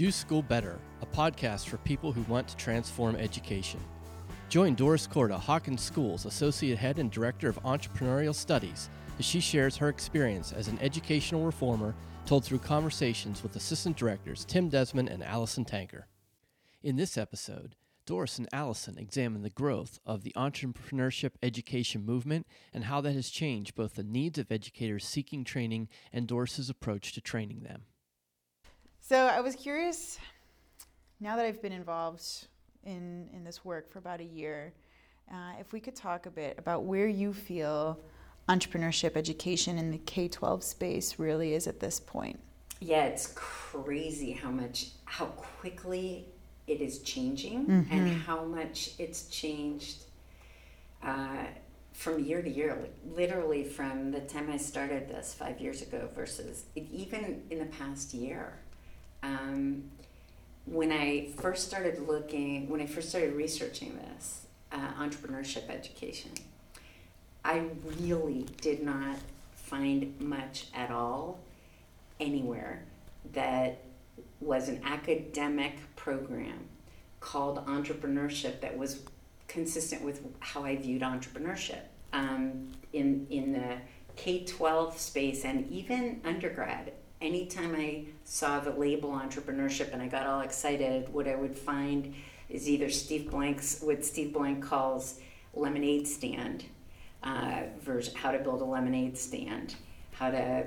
Do School Better, a podcast for people who want to transform education. Join Doris Korda, Hawken School's Associate Head and Director of Entrepreneurial Studies, as she shares her experience as an educational reformer told through conversations with Assistant Directors Tim Desmond and Alison Tanker. In this episode, Doris and Alison examine the growth of the entrepreneurship education movement and how that has changed both the needs of educators seeking training and Doris's approach to training them. So I was curious, now that I've been involved in, in this work for about a year, uh, if we could talk a bit about where you feel entrepreneurship education in the K 12 space really is at this point. Yeah, it's crazy how much, how quickly it is changing mm-hmm. and how much it's changed uh, from year to year, like literally from the time I started this five years ago versus even in the past year. Um, when I first started looking, when I first started researching this, uh, entrepreneurship education, I really did not find much at all anywhere that was an academic program called entrepreneurship that was consistent with how I viewed entrepreneurship um, in in the K twelve space and even undergrad anytime I saw the label entrepreneurship and I got all excited, what I would find is either Steve Blank's, what Steve Blank calls lemonade stand, uh, version, how to build a lemonade stand, how to,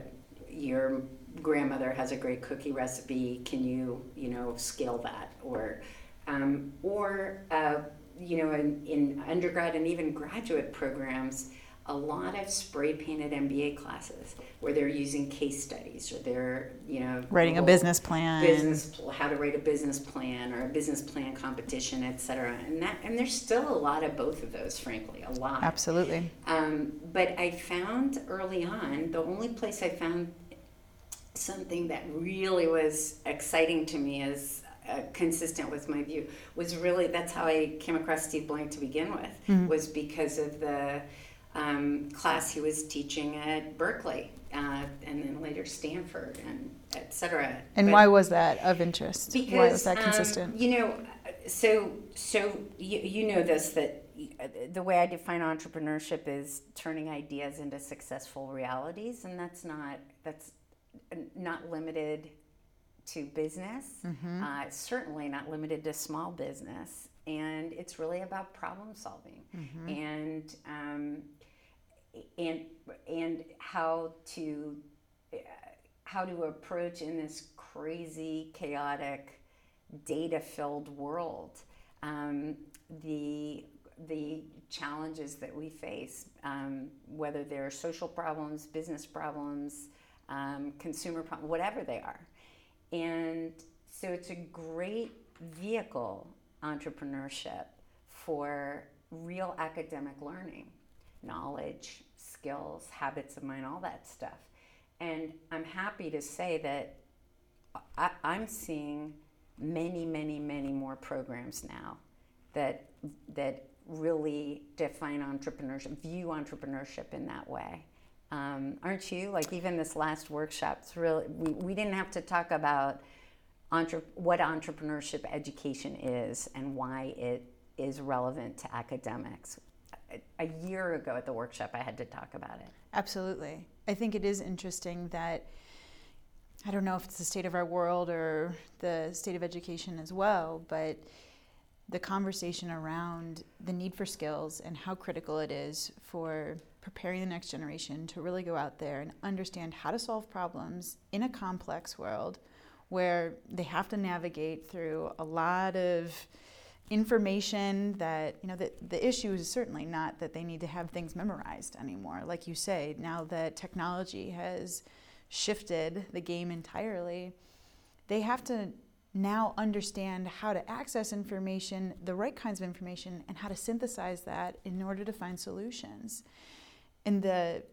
your grandmother has a great cookie recipe, can you, you know, scale that? Or, um, or uh, you know, in, in undergrad and even graduate programs, a lot of spray painted MBA classes where they're using case studies or they're you know writing a business plan, business how to write a business plan or a business plan competition, etc. And that and there's still a lot of both of those, frankly, a lot. Absolutely. Um, but I found early on the only place I found something that really was exciting to me is uh, consistent with my view was really that's how I came across Steve Blank to begin with mm-hmm. was because of the um, class he was teaching at Berkeley uh, and then later Stanford and etc. And but why was that of interest? Because, why was that um, consistent? Um, you know, so so you, you know this that the way I define entrepreneurship is turning ideas into successful realities, and that's not that's not limited to business. Mm-hmm. Uh, certainly not limited to small business, and it's really about problem solving mm-hmm. and um, and and how to how to approach in this crazy chaotic data filled world um, the the challenges that we face um, whether they're social problems business problems um, consumer problems whatever they are and so it's a great vehicle entrepreneurship for real academic learning knowledge, skills, habits of mind, all that stuff. And I'm happy to say that I, I'm seeing many, many, many more programs now that that really define entrepreneurship, view entrepreneurship in that way. Um, aren't you? Like even this last workshop, it's really we, we didn't have to talk about entre- what entrepreneurship education is and why it is relevant to academics a year ago at the workshop, I had to talk about it. Absolutely. I think it is interesting that I don't know if it's the state of our world or the state of education as well, but the conversation around the need for skills and how critical it is for preparing the next generation to really go out there and understand how to solve problems in a complex world where they have to navigate through a lot of information that you know the, the issue is certainly not that they need to have things memorized anymore. Like you say now that technology has shifted the game entirely they have to now understand how to access information the right kinds of information and how to synthesize that in order to find solutions and the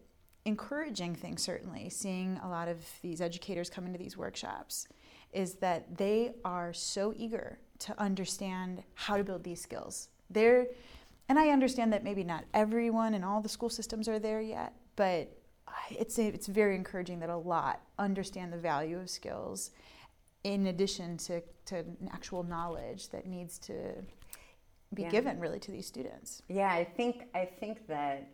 encouraging thing certainly seeing a lot of these educators come into these workshops is that they are so eager to understand how to build these skills. They're, and I understand that maybe not everyone in all the school systems are there yet, but it's, it's very encouraging that a lot understand the value of skills in addition to, to actual knowledge that needs to be Yeah. given really to these students. Yeah, I think I think that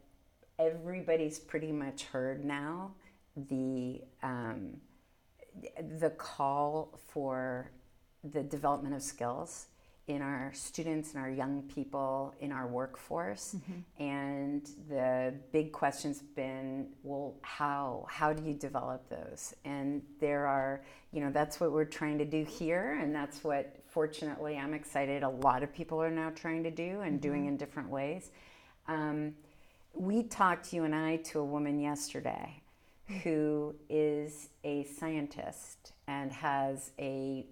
everybody's pretty much heard now the um, the call for the development of skills in our students and our young people in our workforce. And the big question's been well how? How do you develop those? And there are you know that's what we're trying to do here and that's what fortunately i'm excited a lot of people are now trying to do and doing in different ways. Um, we talked you and i to a woman yesterday who is a scientist and has a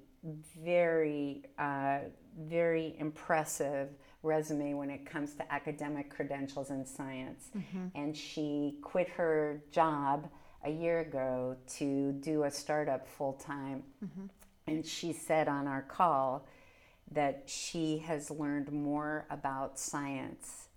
very uh, very impressive resume when it comes to academic credentials in science. And she quit her job a year ago to do a startup full time and she said on our call that she has learned more about science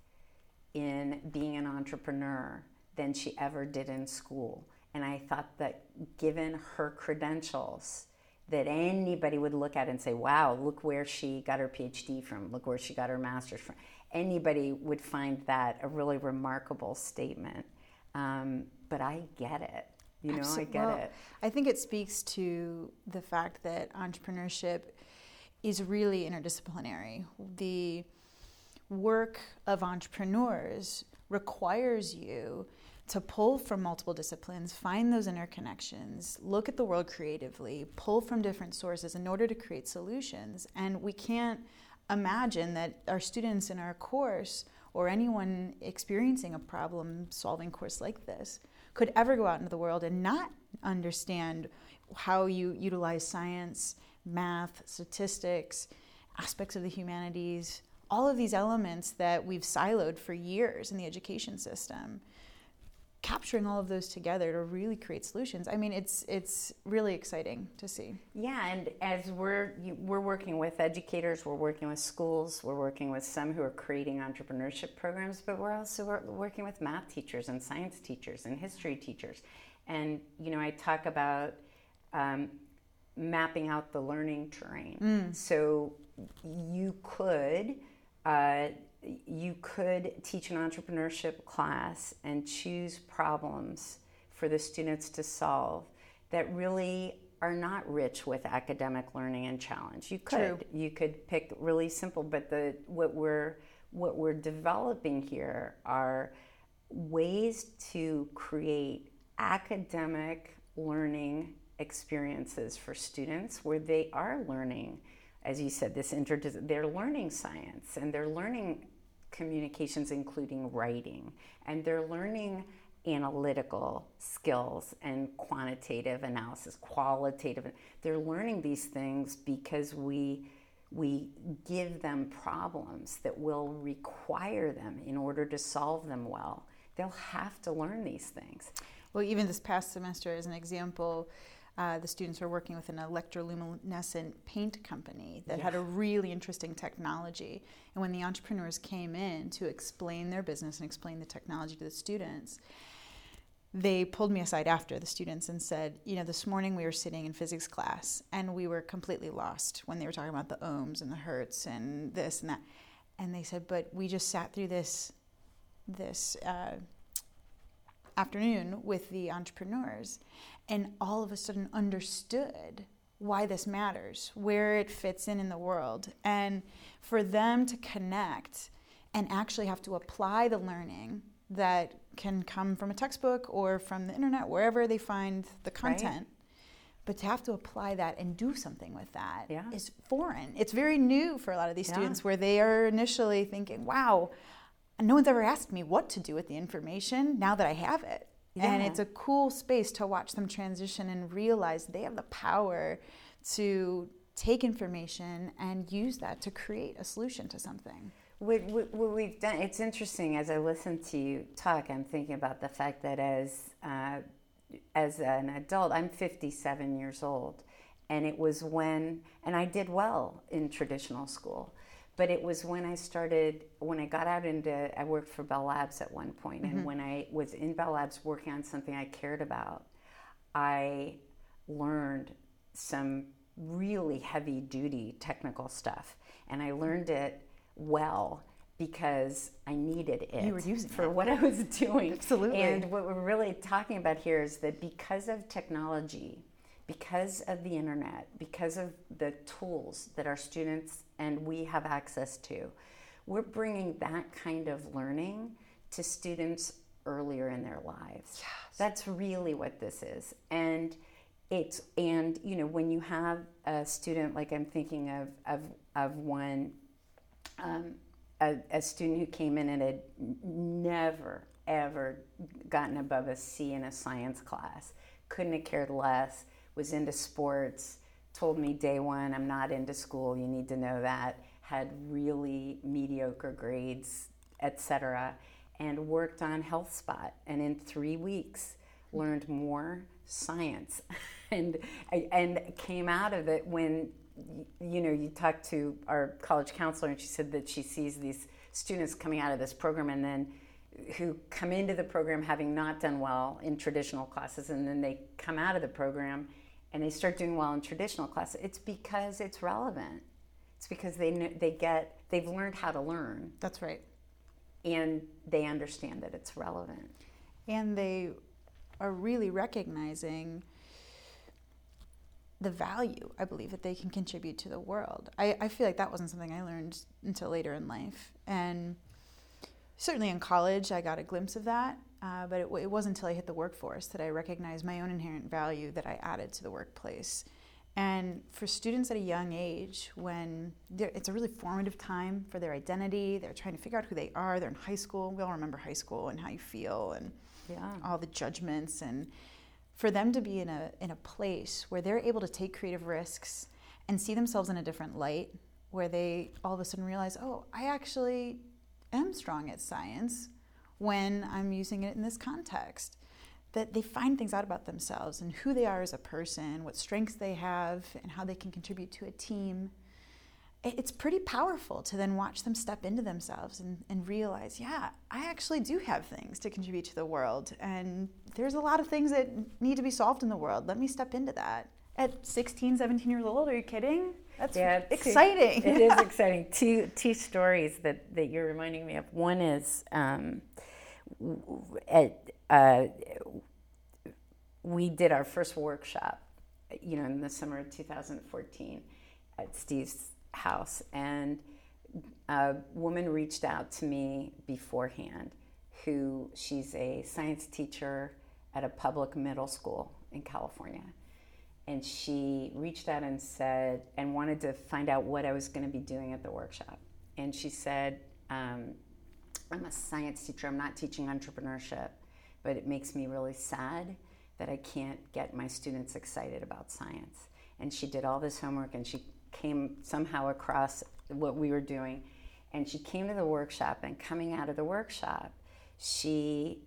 in being an entrepreneur than she ever did in school. And I thought that given her credentials, that anybody would look at and say, wow, look where she got her PhD from, look where she got her master's from. Anybody would find that a really remarkable statement. Um, but I get it. You know, I get well, it. I think it speaks to the fact that entrepreneurship is really interdisciplinary. The work of entrepreneurs requires you to pull from multiple disciplines, find those interconnections, look at the world creatively, pull from different sources in order to create solutions. And we can't imagine that our students in our course or anyone experiencing a problem solving course like this could ever go out into the world and not understand how you utilize science, math, statistics, aspects of the humanities, all of these elements that we've siloed for years in the education system. Capturing all of those together to really create solutions. I mean, it's it's really exciting to see. Yeah, and as we're we're working with educators, we're working with schools, we're working with some who are creating entrepreneurship programs, but we're also wor- working with math teachers and science teachers and history teachers. And you know, I talk about um, mapping out the learning terrain. So you could. Uh, you could teach an entrepreneurship class and choose problems for the students to solve that really are not rich with academic learning and challenge. You could True. you could pick really simple, but the what we're what we're developing here are ways to create academic learning experiences for students where they are learning as you said this interdis- they're learning science and they're learning communications including writing and they're learning analytical skills and quantitative analysis qualitative they're learning these things because we we give them problems that will require them in order to solve them well. They'll have to learn these things. Well, even this past semester, as an example, uh, the students were working with an electroluminescent paint company that had a really interesting technology. And when the entrepreneurs came in to explain their business and explain the technology to the students, they pulled me aside after the students and said, you know, this morning we were sitting in physics class and we were completely lost when they were talking about the ohms and the hertz and this and that. And they said, but we just sat through this, this uh, afternoon with the entrepreneurs and all of a sudden understood why this matters, where it fits in in the world. And for them to connect and actually have to apply the learning that can come from a textbook or from the internet, wherever they find the content. But to have to apply that and do something with that is Yeah. foreign. It's very new for a lot of these Yeah. students where they are initially thinking, wow, no one's ever asked me what to do with the information now that I have it. And it's a cool space to watch them transition and realize they have the power to take information and use that to create a solution to something. What, what, what we've done, it's interesting as I listen to you talk, I'm thinking about the fact that as, uh, as an adult, I'm 57 years old. And it was when, and I did well in traditional school, but it was when I started, when I got out into, I worked for Bell Labs at one point, and mm-hmm. when I was in Bell Labs working on something I cared about, I learned some really heavy duty technical stuff. And I learned it well because I needed it You were using for it. what I was doing. Absolutely. And what we're really talking about here is that because of technology, because of the internet, because of the tools that our students and we have access to, we're bringing that kind of learning to students earlier in their lives. That's really what this is. And it's and you know when you have a student like I'm thinking of of of one um, a, a student who came in and had never ever gotten above a C in a science class, couldn't have cared less, was into sports, told me day one, I'm not into school, you need to know that, had really mediocre grades, etc., and worked on HealthSpot. And in three weeks, learned more science and, and came out of it when you know, you talked to our college counselor, and she said that she sees these students coming out of this program and then who come into the program having not done well in traditional classes, and then they come out of the program and they start doing well in traditional classes. It's because it's relevant. It's because they they get they've learned how to learn That's right. and they understand that it's relevant. And they are really recognizing the value, I believe, that they can contribute to the world. I, I feel like that wasn't something I learned until later in life. And certainly in college, I got a glimpse of that. Uh, but it, it wasn't until I hit the workforce that I recognized my own inherent value that I added to the workplace. And for students at a young age, when it's a really formative time for their identity, they're trying to figure out who they are, they're in high school. We all remember high school and how you feel and Yeah. all the judgments and for them to be in a in a place where they're able to take creative risks and see themselves in a different light where they all of a sudden realize oh i actually am strong at science when i'm using it in this context that they find things out about themselves and who they are as a person what strengths they have and how they can contribute to a team it's pretty powerful to then watch them step into themselves and, and realize, yeah, I actually do have things to contribute to the world. And there's a lot of things that need to be solved in the world. Let me step into that. At 16, 17 years old, are you kidding? That's Yeah, two- exciting. it is exciting. Two two stories that, that you're reminding me of. One is um, at uh, we did our first workshop, you know, in the summer of 2014 at Steve's house, and a woman reached out to me beforehand. Who she's a science teacher at a public middle school in California and she reached out and said and wanted to find out what i was going to be doing at the workshop. And she said um, i'm a science teacher. I'm not teaching entrepreneurship but it makes me really sad that i can't get my students excited about science. And she did all this homework and she came somehow across what we were doing. And she came to the workshop and coming out of the workshop she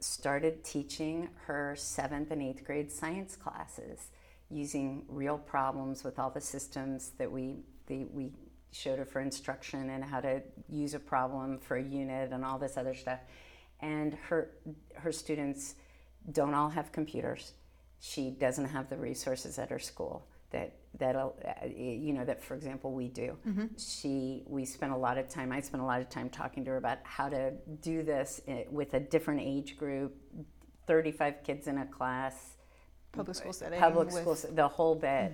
started teaching her seventh and eighth grade science classes using real problems with all the systems that we the, we showed her for instruction and how to use a problem for a unit and all this other stuff. And her her students don't all have computers. She doesn't have the resources at her school that that uh, you know that for example we do. She we spent a lot of time i spent a lot of time talking to her about how to do this with a different age group 35 kids in a class. Public school setting. public with- school the whole bit.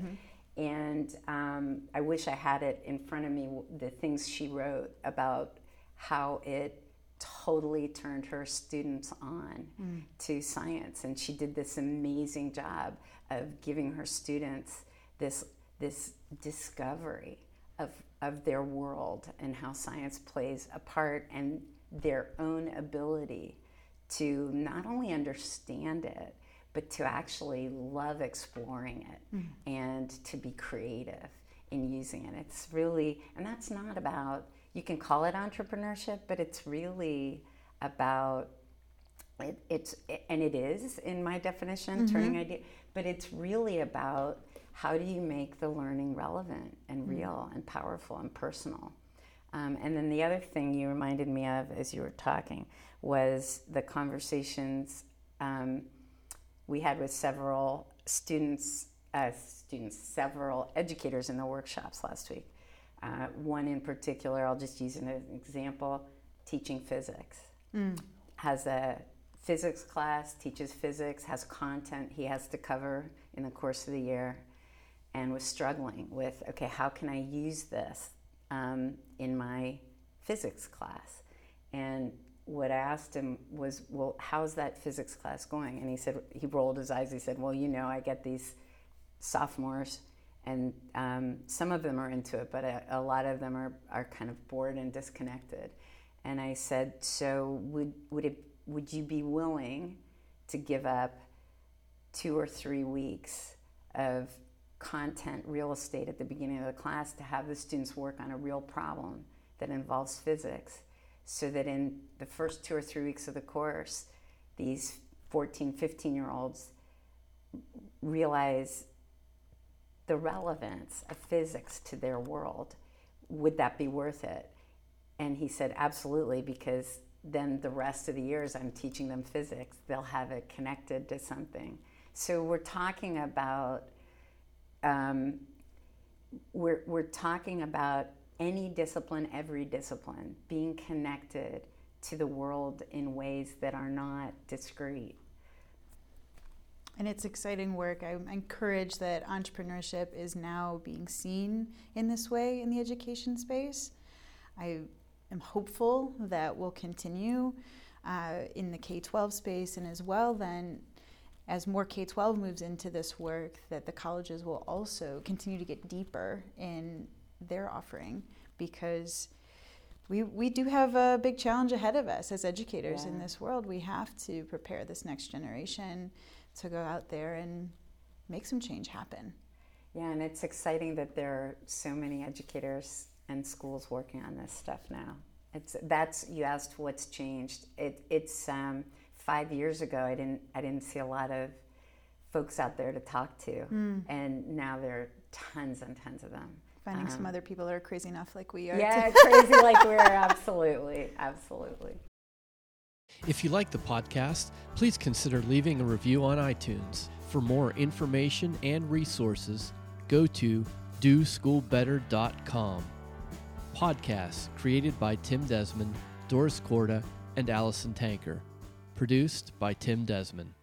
And um, i wish i had it in front of me the things she wrote about how it totally turned her students on to science. And she did this amazing job of giving her students this this discovery of of their world and how science plays a part and their own ability to not only understand it but to actually love exploring it hmm. and to be creative in using it. It's really and that's not about you can call it entrepreneurship but it's really about it, it's and it is in my definition turning mm-hmm. idea but it's really about how do you make the learning relevant and real and powerful and personal um, and then the other thing you reminded me of as you were talking was the conversations um, we had with several students uh, students, several educators in the workshops last week. Uh, one in particular, I'll just use an example teaching physics. Mm. Has a physics class, teaches physics, has content he has to cover in the course of the year, and was struggling with okay, how can I use this um, in my physics class? And what I asked him was, well, how's that physics class going? And he said, he rolled his eyes. He said, well, you know, I get these sophomores, and um, some of them are into it, but a, a, lot of them are, are kind of bored and disconnected. And I said, so would, would, it, would you be willing to give up two or three weeks of content real estate at the beginning of the class to have the students work on a real problem that involves physics? so that in the first two or three weeks of the course, these 14, 15 year olds realize the relevance of physics to their world. Would that be worth it? And he said, absolutely, because then the rest of the years I'm teaching them physics, they'll have it connected to something. So we're talking about, um, we're, we're talking about any discipline, every discipline, being connected to the world in ways that are not discrete. And it's exciting work. I'm encouraged that entrepreneurship is now being seen in this way in the education space. I am hopeful that will continue uh, in the K 12 space and as well, then as more K 12 moves into this work, that the colleges will also continue to get deeper in their offering because we, we do have a big challenge ahead of us as educators yeah. in this world. We have to prepare this next generation to go out there and make some change happen. Yeah, and it's exciting that there are so many educators and schools working on this stuff now. It's that's you asked what's changed. It, it's um, five years ago. I didn't I didn't see a lot of folks out there to talk to, mm. and now there are tons and tons of them finding um, some other people that are crazy enough like we are. Yeah, crazy like we are. Absolutely. Absolutely. If you like the podcast, please consider leaving a review on iTunes. For more information and resources, go to doschoolbetter.com. Podcasts created by Tim Desmond, Doris Korda, and Alison Tanker. Produced by Tim Desmond.